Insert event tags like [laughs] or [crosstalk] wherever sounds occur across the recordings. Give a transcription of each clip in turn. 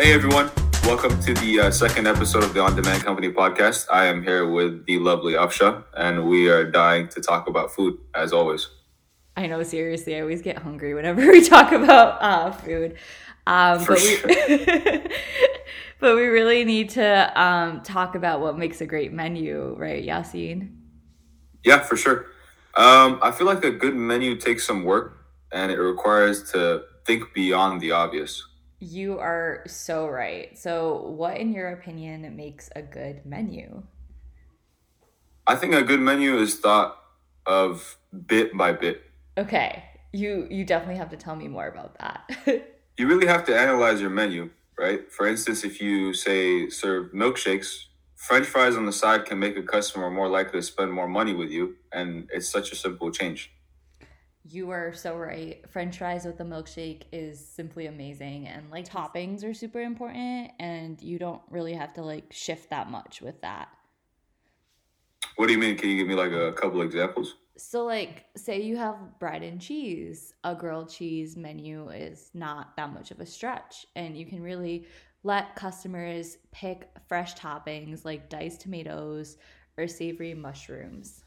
Hey everyone, welcome to the uh, second episode of the On Demand Company podcast. I am here with the lovely Afsha, and we are dying to talk about food as always. I know, seriously, I always get hungry whenever [laughs] we talk about uh, food. Um, but, sure. we, [laughs] but we really need to um, talk about what makes a great menu, right, Yasin? Yeah, for sure. Um, I feel like a good menu takes some work, and it requires to think beyond the obvious. You are so right. So, what, in your opinion, makes a good menu? I think a good menu is thought of bit by bit. Okay, you you definitely have to tell me more about that. [laughs] You really have to analyze your menu, right? For instance, if you say serve milkshakes, French fries on the side can make a customer more likely to spend more money with you, and it's such a simple change. You are so right. French fries with a milkshake is simply amazing and like toppings are super important and you don't really have to like shift that much with that. What do you mean? Can you give me like a couple examples? So like say you have bread and cheese, a grilled cheese menu is not that much of a stretch and you can really let customers pick fresh toppings like diced tomatoes or savory mushrooms.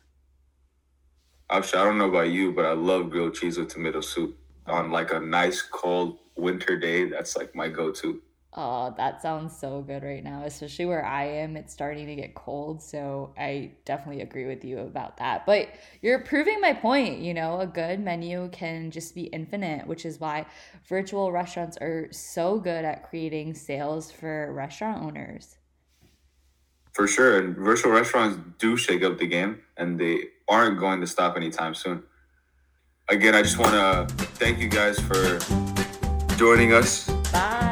Actually, I don't know about you, but I love grilled cheese with tomato soup on like a nice cold winter day. That's like my go-to. Oh, that sounds so good right now, especially where I am. It's starting to get cold, so I definitely agree with you about that. But you're proving my point, you know, a good menu can just be infinite, which is why virtual restaurants are so good at creating sales for restaurant owners. For sure. And virtual restaurants do shake up the game, and they aren't going to stop anytime soon. Again, I just want to thank you guys for joining us. Bye.